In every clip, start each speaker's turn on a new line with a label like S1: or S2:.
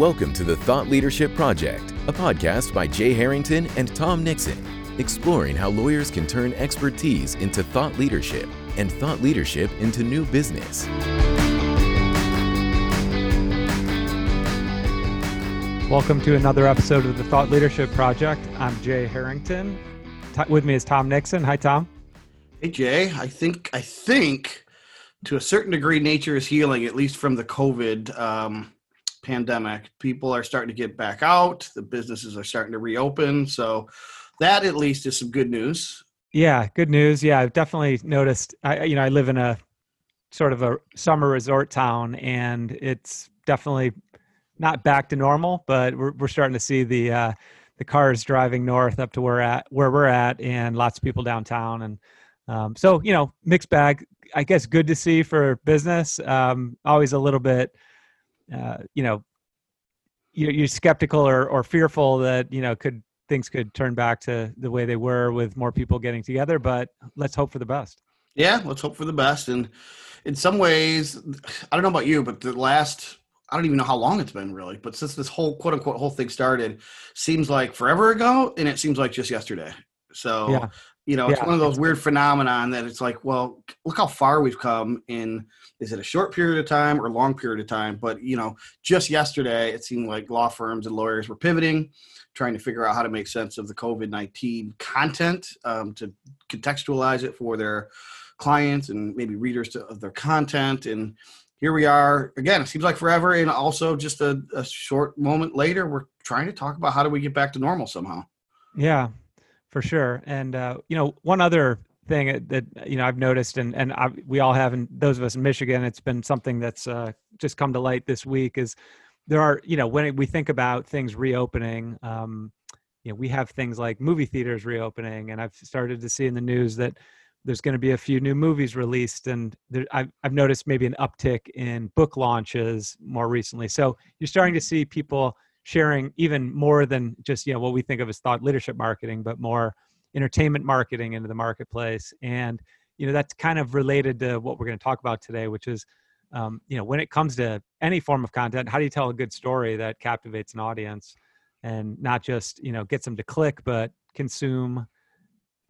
S1: Welcome to the Thought Leadership Project, a podcast by Jay Harrington and Tom Nixon, exploring how lawyers can turn expertise into thought leadership and thought leadership into new business.
S2: Welcome to another episode of the Thought Leadership Project. I'm Jay Harrington. With me is Tom Nixon. Hi, Tom.
S3: Hey, Jay. I think I think to a certain degree, nature is healing, at least from the COVID um, pandemic. People are starting to get back out. The businesses are starting to reopen. So that at least is some good news.
S2: Yeah, good news. Yeah, I've definitely noticed. I, you know, I live in a sort of a summer resort town, and it's definitely not back to normal, but we're we're starting to see the uh, the cars driving north up to where at where we're at, and lots of people downtown, and um, so you know, mixed bag. I guess good to see for business. Um, always a little bit, uh, you know, you're, you're skeptical or, or fearful that you know could things could turn back to the way they were with more people getting together. But let's hope for the best.
S3: Yeah, let's hope for the best. And in some ways, I don't know about you, but the last I don't even know how long it's been really, but since this whole quote unquote whole thing started, seems like forever ago, and it seems like just yesterday. So yeah. You know, it's one of those weird phenomenon that it's like, well, look how far we've come in is it a short period of time or a long period of time? But you know, just yesterday it seemed like law firms and lawyers were pivoting, trying to figure out how to make sense of the COVID nineteen content um, to contextualize it for their clients and maybe readers to, of their content and here we are again. It seems like forever, and also just a, a short moment later, we're trying to talk about how do we get back to normal somehow.
S2: Yeah, for sure. And uh, you know, one other thing that you know I've noticed, and and I, we all have, and those of us in Michigan, it's been something that's uh, just come to light this week. Is there are you know when we think about things reopening, um, you know, we have things like movie theaters reopening, and I've started to see in the news that there's going to be a few new movies released and there, I've, I've noticed maybe an uptick in book launches more recently so you're starting to see people sharing even more than just you know what we think of as thought leadership marketing but more entertainment marketing into the marketplace. And you know that's kind of related to what we're going to talk about today which is um, you know when it comes to any form of content how do you tell a good story that captivates an audience? And not just you know gets them to click but consume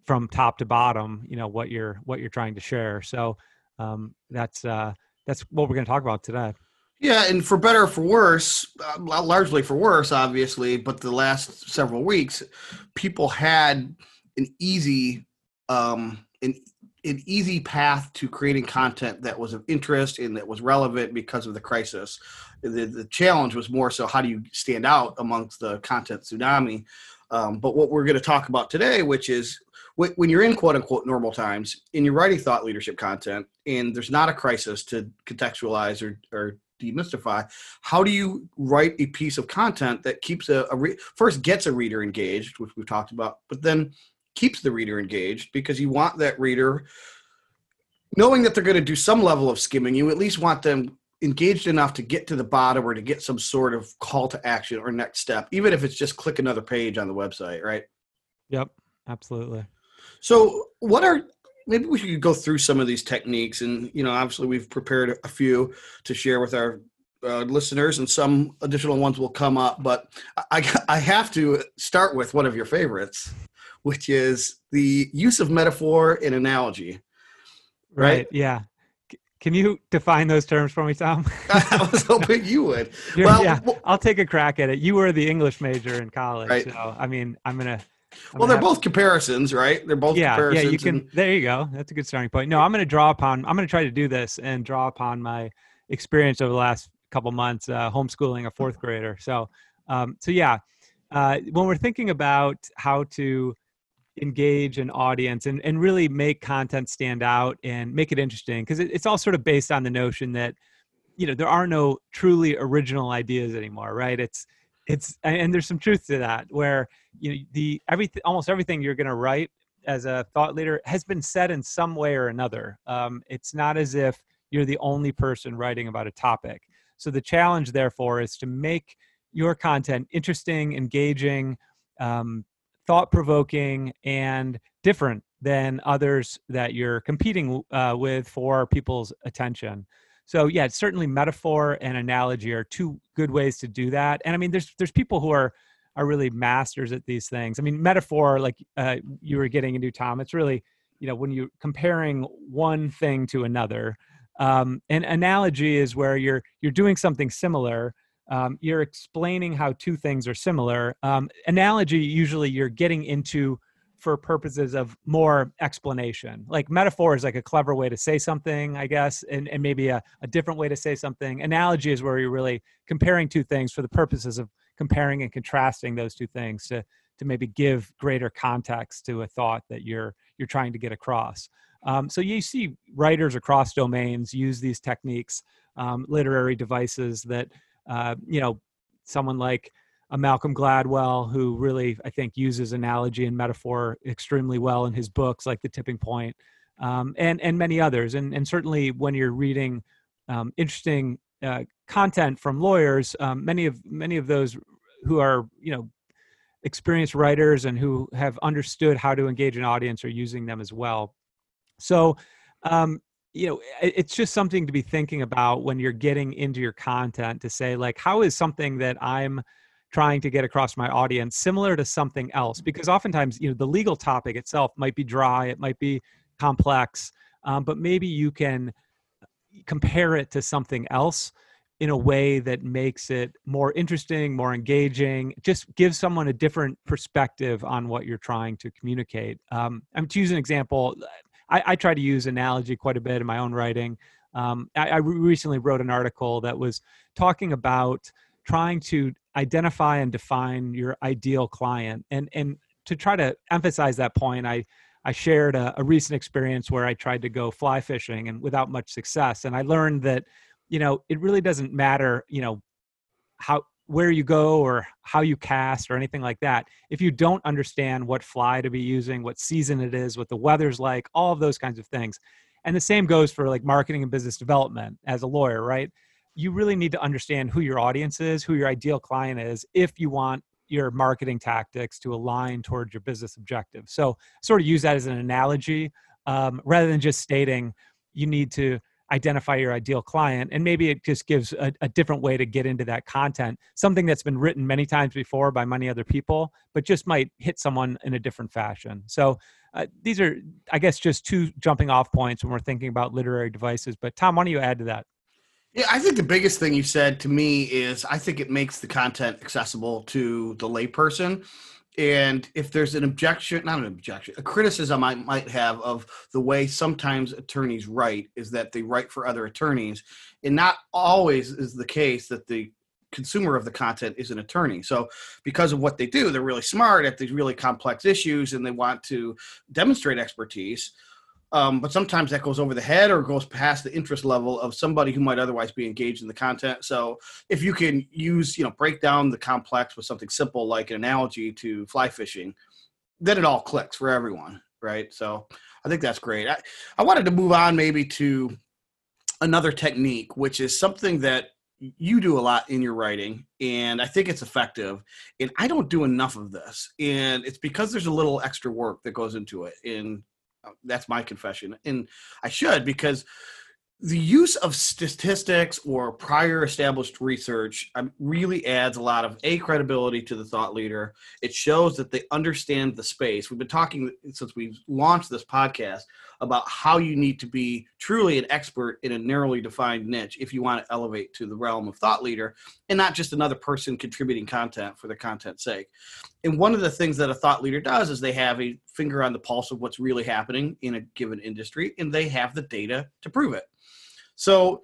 S2: from top to bottom you know what you're what you're trying to share. So um, that's uh, that's what we're going to talk about today
S3: yeah and for better or for worse uh, largely for worse obviously but the last several weeks people had an easy um, an, an easy path to creating content that was of interest and that was relevant because of the crisis. The, the challenge was more so how do you stand out amongst the content tsunami? Um, but what we're going to talk about today which is when you're in quote unquote normal times and you're writing thought leadership content and there's not a crisis to contextualize or, or demystify how do you write a piece of content that keeps a, a re- first gets a reader engaged which we've talked about but then keeps the reader engaged because you want that reader knowing that they're going to do some level of skimming you at least want them engaged enough to get to the bottom or to get some sort of call to action or next step even if it's just click another page on the website right?
S2: Yep absolutely.
S3: So, what are maybe we should go through some of these techniques, and you know, obviously we've prepared a few to share with our uh, listeners, and some additional ones will come up. But I, I have to start with one of your favorites, which is the use of metaphor and analogy.
S2: Right. right yeah. Can you define those terms for me, Tom?
S3: I was hoping you would.
S2: well, yeah, I'll take a crack at it. You were the English major in college, right. so I mean, I'm gonna
S3: well, they're both comparisons, right? They're both
S2: yeah,
S3: comparisons.
S2: Yeah, you can. And, there you go. That's a good starting point. No, I'm going to draw upon. I'm going to try to do this and draw upon my experience over the last couple months uh, homeschooling a fourth grader. So, um, so yeah, uh, when we're thinking about how to engage an audience and, and really make content stand out and make it interesting, because it, it's all sort of based on the notion that you know there are no truly original ideas anymore, right? It's it's and there's some truth to that where you know the everything almost everything you're going to write as a thought leader has been said in some way or another. Um, it's not as if you're the only person writing about a topic. So the challenge therefore is to make your content interesting engaging um, thought-provoking and different than others that you're competing uh, with for people's attention. So yeah, certainly metaphor and analogy are two good ways to do that. And I mean, there's there's people who are are really masters at these things. I mean, metaphor, like uh, you were getting into, Tom, it's really you know when you're comparing one thing to another. Um, an analogy is where you're you're doing something similar. Um, you're explaining how two things are similar. Um, analogy usually you're getting into for purposes of more explanation. Like metaphor is like a clever way to say something, I guess, and, and maybe a, a different way to say something. Analogy is where you're really comparing two things for the purposes of comparing and contrasting those two things to to maybe give greater context to a thought that you're you're trying to get across. Um, so you see writers across domains use these techniques, um, literary devices that uh, you know someone like a Malcolm Gladwell, who really, I think, uses analogy and metaphor extremely well in his books, like The Tipping Point, um, and and many others. And and certainly when you're reading um, interesting uh, content from lawyers, um, many of many of those who are you know experienced writers and who have understood how to engage an audience are using them as well. So. Um, you know it's just something to be thinking about when you're getting into your content to say like how is something that i'm trying to get across my audience similar to something else because oftentimes you know the legal topic itself might be dry it might be complex um, but maybe you can compare it to something else in a way that makes it more interesting more engaging just give someone a different perspective on what you're trying to communicate. Um, i'm to use an example I, I, try to use analogy quite a bit in my own writing. Um, I, I recently wrote an article that was talking about trying to identify and define your ideal client. And and to try to emphasize that point i i shared a, a, recent experience where i tried to go fly fishing and without much success. And i learned that you know it really doesn't matter you know how where you go or how you cast or anything like that. If you don't understand what fly to be using what season it is what the weather's like all of those kinds of things. And the same goes for like marketing and business development as a lawyer right? You really need to understand who your audience is, who your ideal client is, if you want your marketing tactics to align towards your business objective. So, sort of use that as an analogy um, rather than just stating you need to identify your ideal client. And maybe it just gives a, a, different way to get into that content, something that's been written many times before by many other people, but just might hit someone in a different fashion. So, uh, these are, I guess, just two jumping off points when we're thinking about literary devices. But, Tom, why don't you add to that?
S3: Yeah, I think the biggest thing you said to me is I think it makes the content accessible to the layperson. And if there's an objection, not an objection, a criticism I might have of the way sometimes attorneys write is that they write for other attorneys. And not always is the case that the consumer of the content is an attorney. So, because of what they do, they're really smart at these really complex issues and they want to demonstrate expertise. Um, but sometimes that goes over the head or goes past the interest level of somebody who might otherwise be engaged in the content. So if you can use, you know, break down the complex with something simple like an analogy to fly fishing, then it all clicks for everyone, right? So I think that's great. I, I wanted to move on maybe to another technique, which is something that you do a lot in your writing and i think it's effective and i don't do enough of this and it's because there's a little extra work that goes into it and Oh, that's my confession. And I should because the use of statistics or prior established research um, really adds a lot of a credibility to the thought leader. It shows that they understand the space. We've been talking since we've launched this podcast about how you need to be truly an expert in a narrowly defined niche if you want to elevate to the realm of thought leader and not just another person contributing content for the content's sake. And one of the things that a thought leader does is they have a finger on the pulse of what's really happening in a given industry and they have the data to prove it so,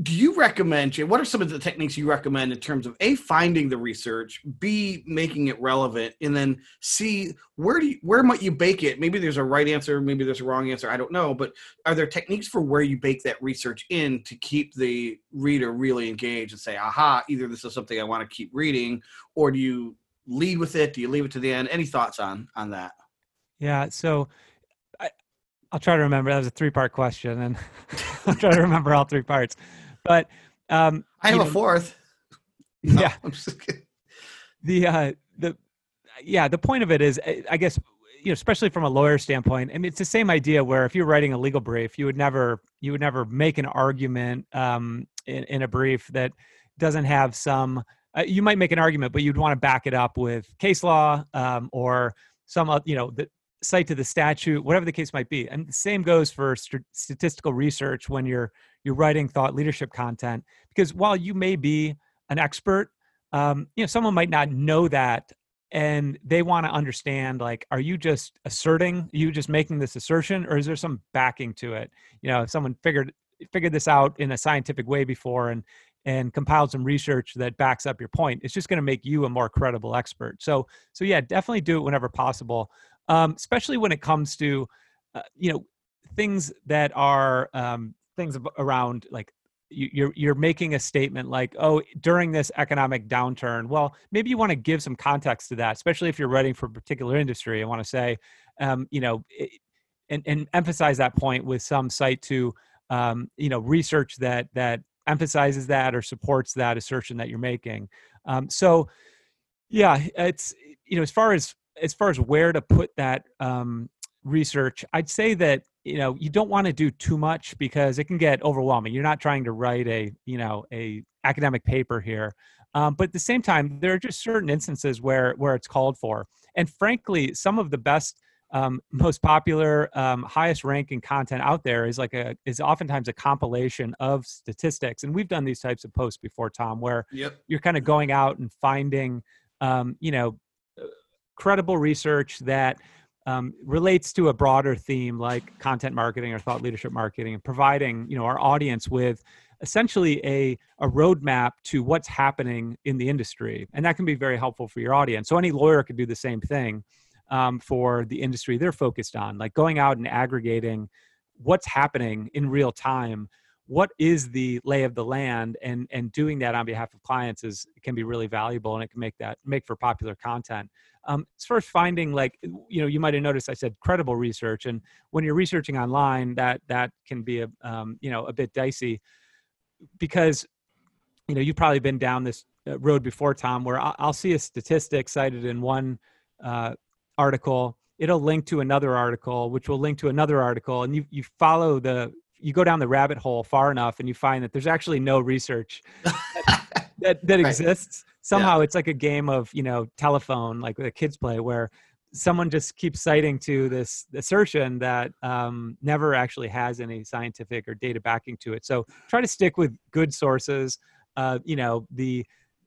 S3: do you recommend, what are some of the techniques you recommend in terms of A, finding the research, B, making it relevant, and then C, where do you, where might you bake it? Maybe there's a right answer, maybe there's a wrong answer, I don't know, but are there techniques for where you bake that research in to keep the reader really engaged and say, aha, either this is something I want to keep reading, or do you lead with it? Do you leave it to the end? Any thoughts on on that?
S2: Yeah, so I'll try to remember. That was a three part question, and I'll try to remember all three parts. But um,
S3: I have a fourth.
S2: No, yeah, the uh, the yeah the point of it is, I guess you know, especially from a lawyer standpoint, I mean, it's the same idea where if you're writing a legal brief, you would never, you would never make an argument um, in, in a brief that doesn't have some. Uh, you might make an argument, but you'd want to back it up with case law um, or some, you know, the cite to the statute, whatever the case might be. And the same goes for st- statistical research when you're you're writing thought leadership content, because while you may be an expert, um, you know, someone might not know that and they want to understand like are you just asserting are you just making this assertion or is there some backing to it you know if someone figured figured this out in a scientific way before and and compiled some research that backs up your point it's just going to make you a more credible expert so so yeah definitely do it whenever possible um, especially when it comes to uh, you know things that are um, things around like you're you're making a statement like oh during this economic downturn well maybe you want to give some context to that especially if you're writing for a particular industry and want to say um, you know and, and emphasize that point with some cite to um, you know research that that emphasizes that or supports that assertion that you're making. Um, so yeah it's you know as far as as far as where to put that um, research i'd say that you know you don't want to do too much because it can get overwhelming. You're not trying to write a you know a academic paper here. Um, but at the same time there are just certain instances where where it's called for. And frankly some of the best um, most popular um, highest ranking content out there is like a is oftentimes a compilation of statistics. And we've done these types of posts before tom where
S3: yep.
S2: you're kind of going out and finding um, you know credible research that um, relates to a broader theme like content marketing or thought leadership marketing and providing you know our audience with essentially a, a roadmap to what's happening in the industry. And that can be very helpful for your audience. So any lawyer could do the same thing um, for the industry they're focused on like going out and aggregating what's happening in real time. What is the lay of the land? And and doing that on behalf of clients is can be really valuable and it can make that make for popular content um, far as finding like you know you might have noticed i said credible research and when you're researching online that that can be a um, you know a bit dicey because you know you've probably been down this uh, road before tom where i'll, I'll see a statistic cited in one uh, article it'll link to another article which will link to another article and you you follow the you go down the rabbit hole far enough and you find that there's actually no research that, that, that right. exists somehow yeah. it's like a game of you know telephone like the kids play where someone just keeps citing to this assertion that um, never actually has any scientific or data backing to it so try to stick with good sources uh, you know the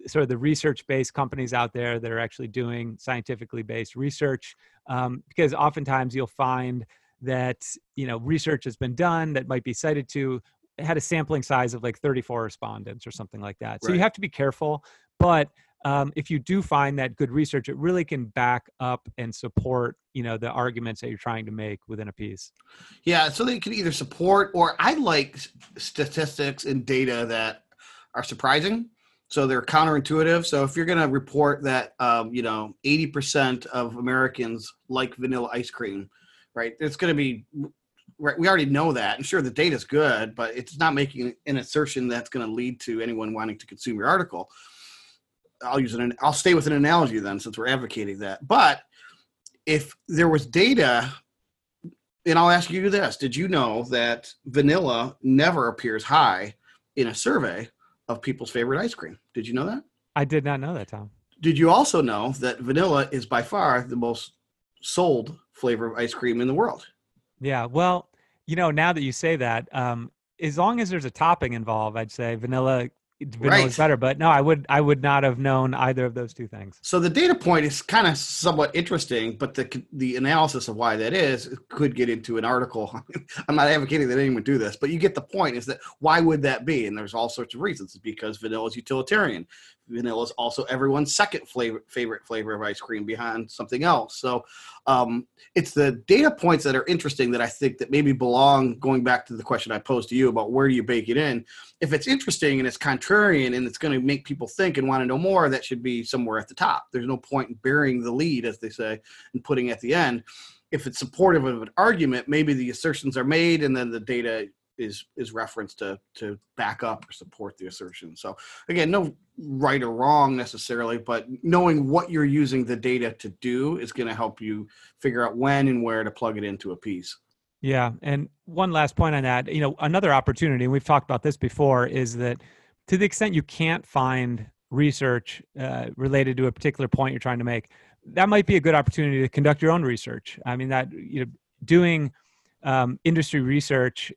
S2: sort of the research based companies out there that are actually doing scientifically based research um, because oftentimes you'll find that you know research has been done that might be cited to had a sampling size of like 34 respondents or something like that. So right. you have to be careful. But um, if you do find that good research, it really can back up and support, you know, the arguments that you're trying to make within a piece.
S3: Yeah, so they can either support or I like statistics and data that are surprising. So they're counterintuitive. So if you're going to report that, um, you know, 80% of Americans like vanilla ice cream, right? It's going to be right, we already know that. And sure, the data is good, but it's not making an assertion that's going to lead to anyone wanting to consume your article. I'll use an. I'll stay with an analogy then, since we're advocating that. But if there was data, and I'll ask you this: Did you know that vanilla never appears high in a survey of people's favorite ice cream? Did you know that?
S2: I did not know that, Tom.
S3: Did you also know that vanilla is by far the most sold flavor of ice cream in the world?
S2: Yeah. Well, you know, now that you say that, um, as long as there's a topping involved, I'd say vanilla vanilla right. better. But no, I would I would not have known either of those two things.
S3: So the data point is kind of somewhat interesting, but the the analysis of why that is could get into an article. I'm not advocating that anyone do this, but you get the point. Is that why would that be? And there's all sorts of reasons. It's because vanilla is utilitarian vanilla is also everyone's second flavor favorite flavor of ice cream behind something else. So um, it's the data points that are interesting that i think that maybe belong going back to the question i posed to you about where do you bake it in if it's interesting and it's contrarian and it's going to make people think and want to know more that should be somewhere at the top. There's no point in burying the lead as they say and putting at the end. If it's supportive of an argument maybe the assertions are made and then the data is is referenced to to back up or support the assertion. So again, no right or wrong necessarily, but knowing what you're using the data to do is going to help you figure out when and where to plug it into a piece.
S2: Yeah, and one last point on that, you know, another opportunity, and we've talked about this before, is that to the extent you can't find research uh, related to a particular point you're trying to make, that might be a good opportunity to conduct your own research. I mean, that you know, doing um, industry research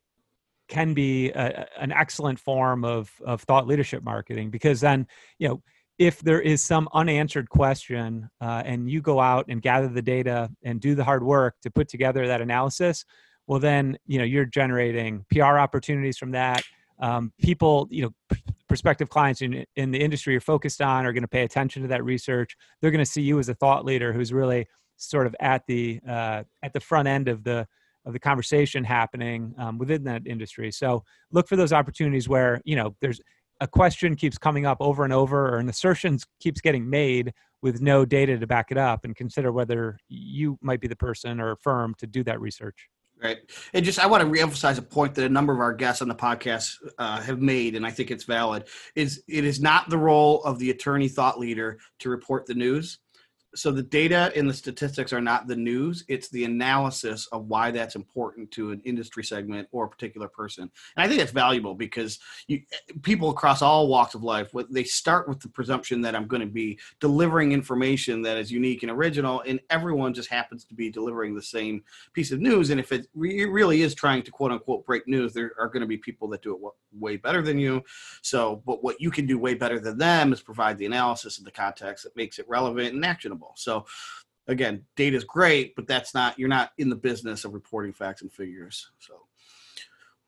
S2: can be a, an excellent form of of thought leadership marketing because then you know if there is some unanswered question uh, and you go out and gather the data and do the hard work to put together that analysis well then you know you're generating pr opportunities from that. Um, people you know prospective clients in, in the industry you're focused on are going to pay attention to that research. They're going to see you as a thought leader who's really sort of at the uh, at the front end of the of the conversation happening um, within that industry. So look for those opportunities where you know there's a question keeps coming up over and over, or an assertion keeps getting made with no data to back it up, and consider whether you might be the person or firm to do that research.
S3: Right. And just, I want to reemphasize a point that a number of our guests on the podcast uh, have made, and I think it's valid. Is it is not the role of the attorney thought leader to report the news so the data and the statistics are not the news. It's the analysis of why that's important to an industry segment or a particular person. And i think it's valuable because you, people across all walks of life they start with the presumption that i'm going to be delivering information that is unique and original and everyone just happens to be delivering the same piece of news. And if it re- really is trying to quote unquote break news there are going to be people that do it way better than you. So but what you can do way better than them is provide the analysis and the context that makes it relevant and actionable so again, data is great, but that's not you're not in the business of reporting facts and figures. So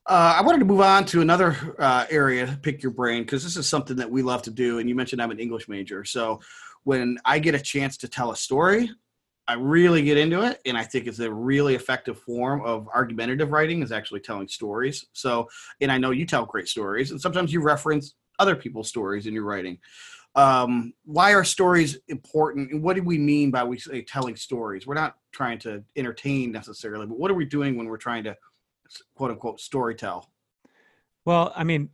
S3: uh, I wanted to move on to another uh, area, pick your brain, because this is something that we love to do. And you mentioned I'm an English major, so when I get a chance to tell a story, I really get into it, and I think it's a really effective form of argumentative writing is actually telling stories. So, and I know you tell great stories, and sometimes you reference other people's stories in your writing um, why are stories important? And what do we mean by we say telling stories? We're not trying to entertain necessarily but what are we doing when we're trying to quote unquote story tell?
S2: Well i mean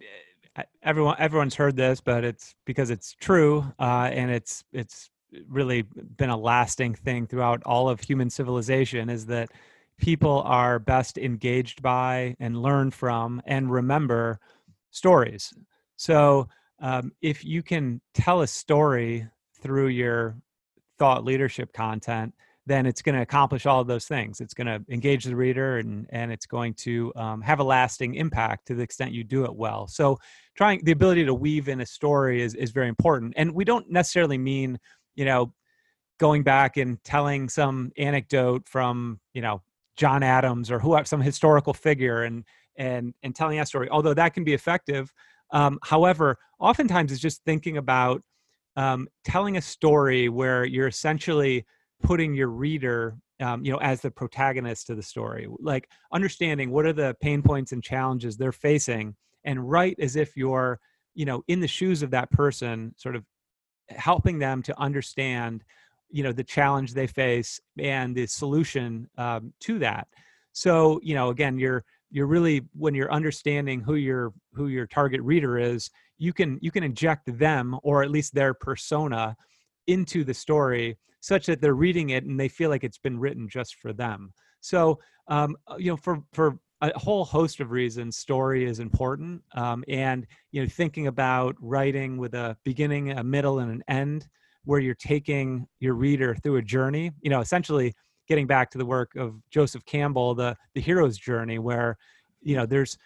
S2: eh, everyone everyone's heard this but it's because it's true uh, and it's it's really been a lasting thing throughout all of human civilization is that people are best engaged by and learn from and remember stories. So um, if you can tell a story through your thought leadership content then it's going to accomplish all of those things. It's going to engage the reader and and it's going to um, have a lasting impact to the extent you do it well. So trying the ability to weave in a story is, is very important. And we don't necessarily mean you know going back and telling some anecdote from you know john adams or who some historical figure and and and telling that story although that can be effective um, however, oftentimes it's just thinking about um, telling a story where you're essentially putting your reader, um, you know, as the protagonist to the story, like understanding what are the pain points and challenges they're facing, and write as if you're, you know, in the shoes of that person, sort of helping them to understand, you know, the challenge they face and the solution um, to that. So, you know, again, you're you're really when you're understanding who your who your target reader is you can you can inject them or at least their persona into the story such that they're reading it and they feel like it's been written just for them. So um, uh, you know for for a whole host of reasons story is important um, and you know thinking about writing with a beginning a middle and an end where you're taking your reader through a journey you know essentially getting back to the work of Joseph Campbell, the the hero's journey, where you know there's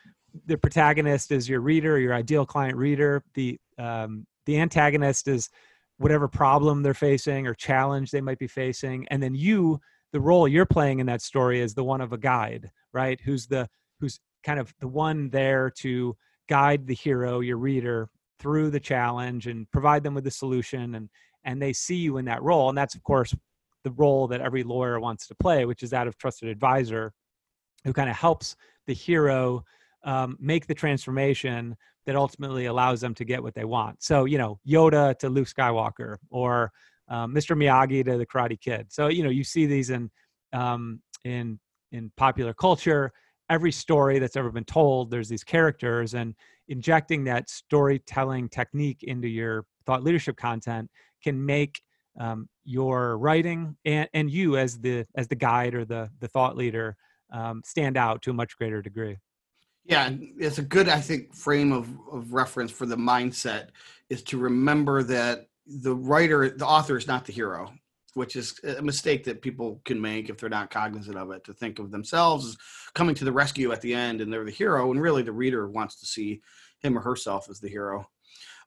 S2: the protagonist is your reader, your ideal client reader. The um, the antagonist is whatever problem they're facing or challenge they might be facing, and then you, the role you're playing in that story is the one of a guide, right? Who's the who's kind of the one there to guide the hero, your reader, through the challenge and provide them with the solution and and they see you in that role and that's of course the role that every lawyer wants to play, which is that of trusted advisor, who kind of helps the hero um, make the transformation that ultimately allows them to get what they want. So, you know, Yoda to Luke Skywalker, or um, Mr. Miyagi to the Karate Kid. So, you know, you see these in um, in in popular culture, every story that's ever been told there's these characters and injecting that storytelling technique into your thought leadership content can make um, your writing and, and you as the as the guide or the the thought leader um, stand out to a much greater degree?
S3: Yeah and it's a good i think frame of, of reference for the mindset is to remember that the writer the author is not the hero which is a mistake that people can make if they're not cognizant of it to think of themselves as coming to the rescue at the end and they're the hero and really the reader wants to see him or herself as the hero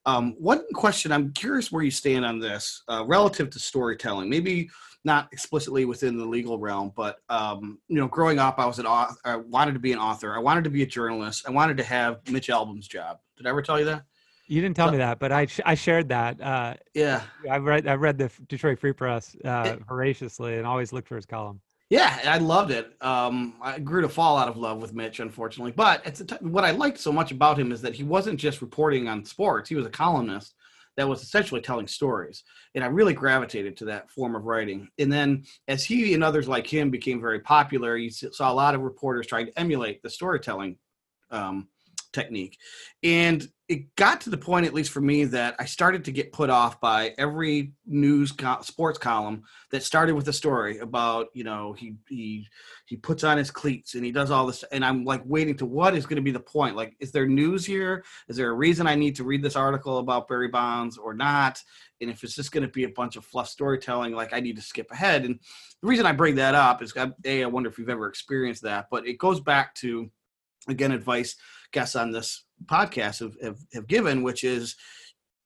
S3: um, one question I'm curious where you stand on this uh, relative to storytelling. Maybe not explicitly within the legal realm, but um, you know, growing up, I was an author. I wanted to be an author. I wanted to be a journalist. I wanted to have Mitch Albom's job. Did I ever tell you that?
S2: You didn't tell so, me that, but I I shared that. Uh,
S3: yeah,
S2: I read I read the Detroit Free Press uh, it, voraciously and always looked for his column.
S3: Yeah, I loved it. Um, I grew to fall out of love with Mitch, unfortunately. But at what I liked so much about him is that he wasn't just reporting on sports; he was a columnist that was essentially telling stories. And I really gravitated to that form of writing. And then, as he and others like him became very popular, you saw a lot of reporters trying to emulate the storytelling um, technique. And it got to the point, at least for me, that I started to get put off by every news co- sports column that started with a story about, you know, he he he puts on his cleats and he does all this, and I'm like waiting to what is going to be the point? Like, is there news here? Is there a reason I need to read this article about Barry Bonds or not? And if it's just going to be a bunch of fluff storytelling, like I need to skip ahead. And the reason I bring that up is, a, I wonder if you've ever experienced that, but it goes back to again advice guests on this podcast have, have, have given, which is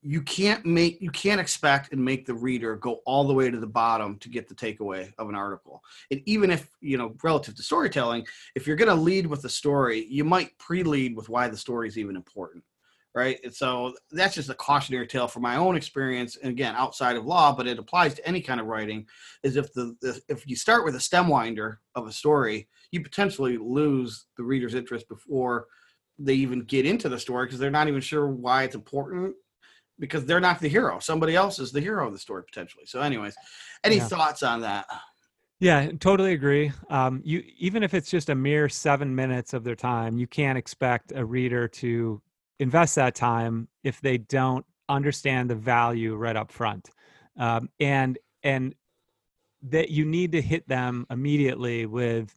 S3: you can't make you can't expect and make the reader go all the way to the bottom to get the takeaway of an article. And even if you know relative to storytelling if you're going to lead with the story you might pre-lead with why the story is even important right? And so that's just a cautionary tale from my own experience and again outside of law but it applies to any kind of writing is if the, the if you start with a stem winder of a story you potentially lose the reader's interest before they even get into the story because they're not even sure why it's important because they're not the hero. Somebody else is the hero of the story potentially. So, anyways, any yeah. thoughts on that?
S2: Yeah, totally agree. Um, you even if it's just a mere seven minutes of their time, you can't expect a reader to invest that time if they don't understand the value right up front. Um, and and that you need to hit them immediately with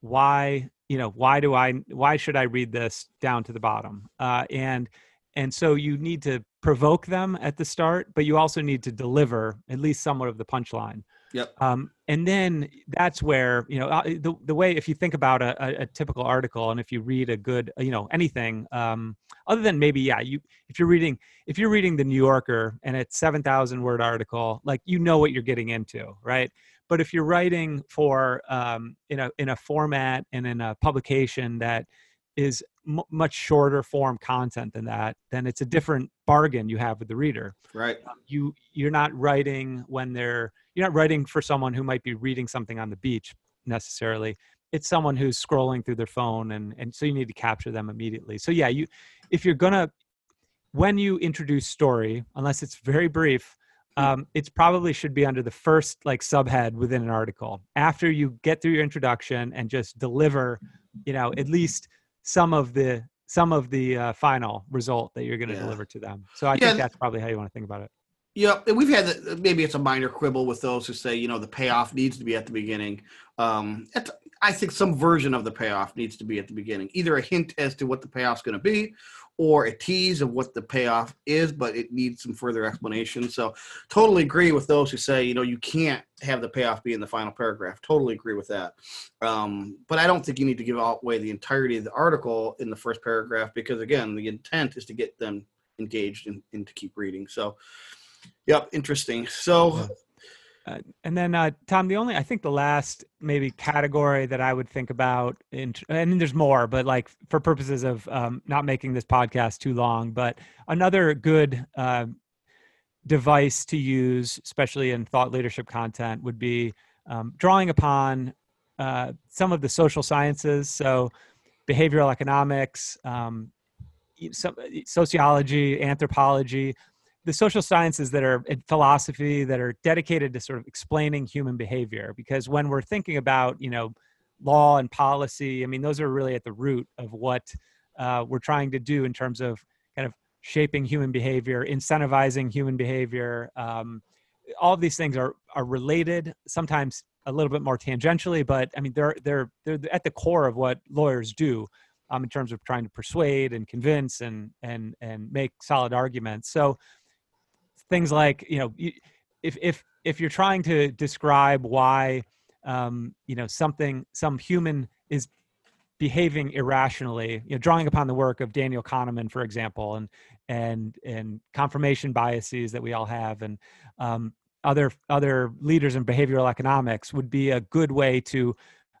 S2: why you know why do i why should i read this down to the bottom? Uh, and and so you need to provoke them at the start but you also need to deliver at least somewhat of the punchline.
S3: Yep.
S2: Um, and then that's where you know uh, the, the way if you think about a, a, a, typical article and if you read a good you know anything um, other than maybe yeah you if you're reading if you're reading the new yorker and it's 7000 word article like you know what you're getting into right but if you're writing for um, in a in a format and in a publication that is m- much shorter form content than that, then it's a different bargain you have with the reader.
S3: Right.
S2: Um, you you're not writing when they're you're not writing for someone who might be reading something on the beach necessarily. It's someone who's scrolling through their phone, and and so you need to capture them immediately. So yeah, you if you're gonna when you introduce story, unless it's very brief, um, it's probably should be under the first like subhead within an article after you get through your introduction and just deliver you know at least some of the some of the uh, final result that you're going to yeah. deliver to them so i yeah. think that's probably how you want to think about it
S3: yeah, we've had the, maybe it's a minor quibble with those who say you know the payoff needs to be at the beginning. Um, I think some version of the payoff needs to be at the beginning, either a hint as to what the payoff's going to be, or a tease of what the payoff is, but it needs some further explanation. So, totally agree with those who say, you know, you can't have the payoff be in the final paragraph. Totally agree with that. Um, but I don't think you need to give away the entirety of the article in the first paragraph because, again, the intent is to get them engaged and, and to keep reading. So, yep, interesting. So,
S2: uh, and then uh, Tom, the only I think the last maybe category that I would think about, in, mean, there's more, but like for purposes of um, not making this podcast too long, but another good uh, device to use, especially in thought leadership content, would be um, drawing upon uh, some of the social sciences, so behavioral economics, um, sociology, anthropology the social sciences that are in philosophy that are dedicated to sort of explaining human behavior because when we're thinking about you know law and policy. I mean, those are really at the root of what uh, we're trying to do in terms of kind of shaping human behavior, incentivizing human behavior. Um, all of these things are are related, sometimes a little bit more tangentially, but I mean they're they're they're at the core of what lawyers do um, in terms of trying to persuade and convince and and and make solid arguments. So things like you know if if if you're trying to describe why um, you know something some human is behaving irrationally you know drawing upon the work of daniel kahneman for example and and and confirmation biases that we all have and um, other other leaders in behavioral economics would be a good way to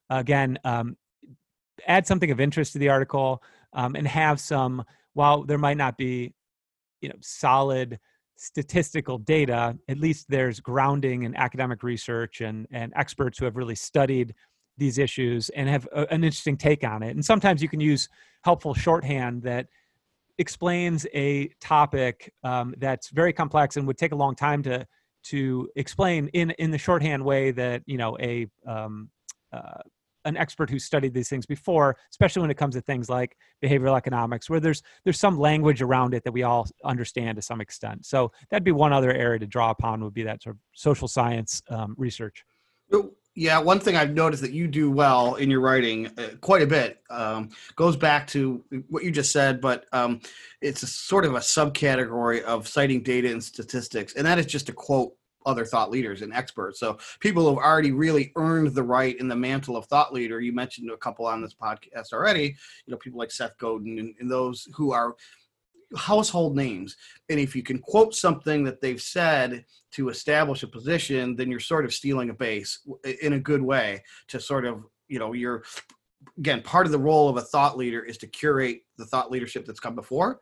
S2: again um, add something of interest to the article um, and have some while there might not be you know solid statistical data at least there's grounding in academic research and and experts who have really studied these issues and have a, an interesting take on it. And sometimes you can use helpful shorthand that explains a topic um, that's very complex and would take a long time to to explain in in the shorthand way that you know a um, uh, an expert who studied these things before, especially when it comes to things like behavioral economics, where there's there's some language around it that we all understand to some extent. So that'd be one other area to draw upon would be that sort of social science um, research.
S3: Yeah, one thing I've noticed that you do well in your writing, uh, quite a bit, um, goes back to what you just said, but um, it's sort of a subcategory of citing data and statistics, and that is just a quote other thought leaders and experts. So people who have already really earned the right in the mantle of thought leader. You mentioned a couple on this podcast already. You know, people like Seth Godin and, and those who are household names. And if you can quote something that they've said to establish a position, then you're sort of stealing a base in a good way to sort of, you know, you're again, part of the role of a thought leader is to curate the thought leadership that's come before.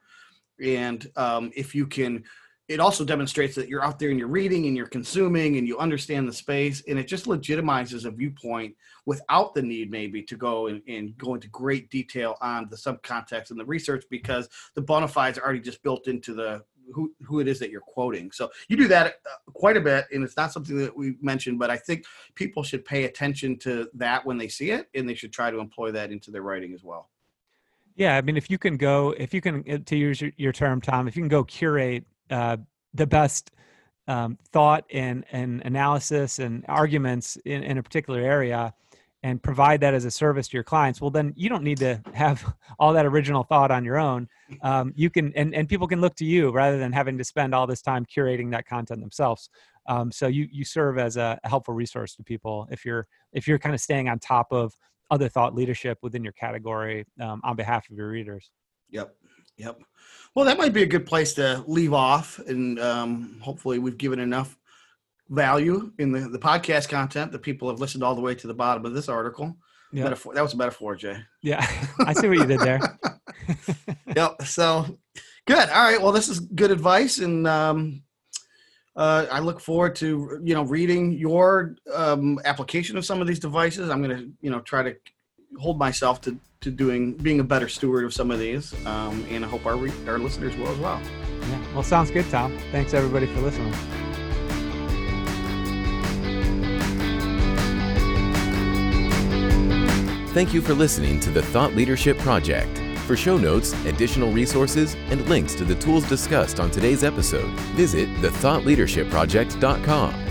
S3: And um, if you can it also demonstrates that you're out there and you're reading and you're consuming and you understand the space and it just legitimizes a viewpoint without the need maybe to go and, and go into great detail on the subcontext and the research because the bona fides are already just built into the who, who it is that you're quoting. So you do that uh, quite a bit and it's not something that we mentioned but i think people should pay attention to that when they see it and they should try to employ that into their writing as well.
S2: Yeah i mean if you can go if you can uh, to use your, your term tom if you can go curate uh, the best um, thought and, and analysis and arguments in, in a particular area and provide that as a service to your clients well then you don't need to have all that original thought on your own. Um, you can and, and people can look to you rather than having to spend all this time curating that content themselves. Um, so you you serve as a, helpful resource to people if you're if you're kind of staying on top of other thought leadership within your category um, on behalf of your readers.
S3: Yep Yep. Well, that might be a good place to leave off, and um, hopefully, we've given enough value in the, the podcast content that people have listened all the way to the bottom of this article. Yep. Metaphor, that was a metaphor, Jay.
S2: Yeah, I see what you did there.
S3: yep. So good. All right. Well, this is good advice, and um, uh, I look forward to you know reading your um, application of some of these devices. I'm going to you know try to hold myself to to doing being a better steward of some of these, um, and I hope our re- our listeners will as well.
S2: Yeah. Well, sounds good, Tom. Thanks everybody for listening.
S1: Thank you for listening to the Thought Leadership Project. For show notes, additional resources, and links to the tools discussed on today's episode, visit thethoughtleadershipproject.com.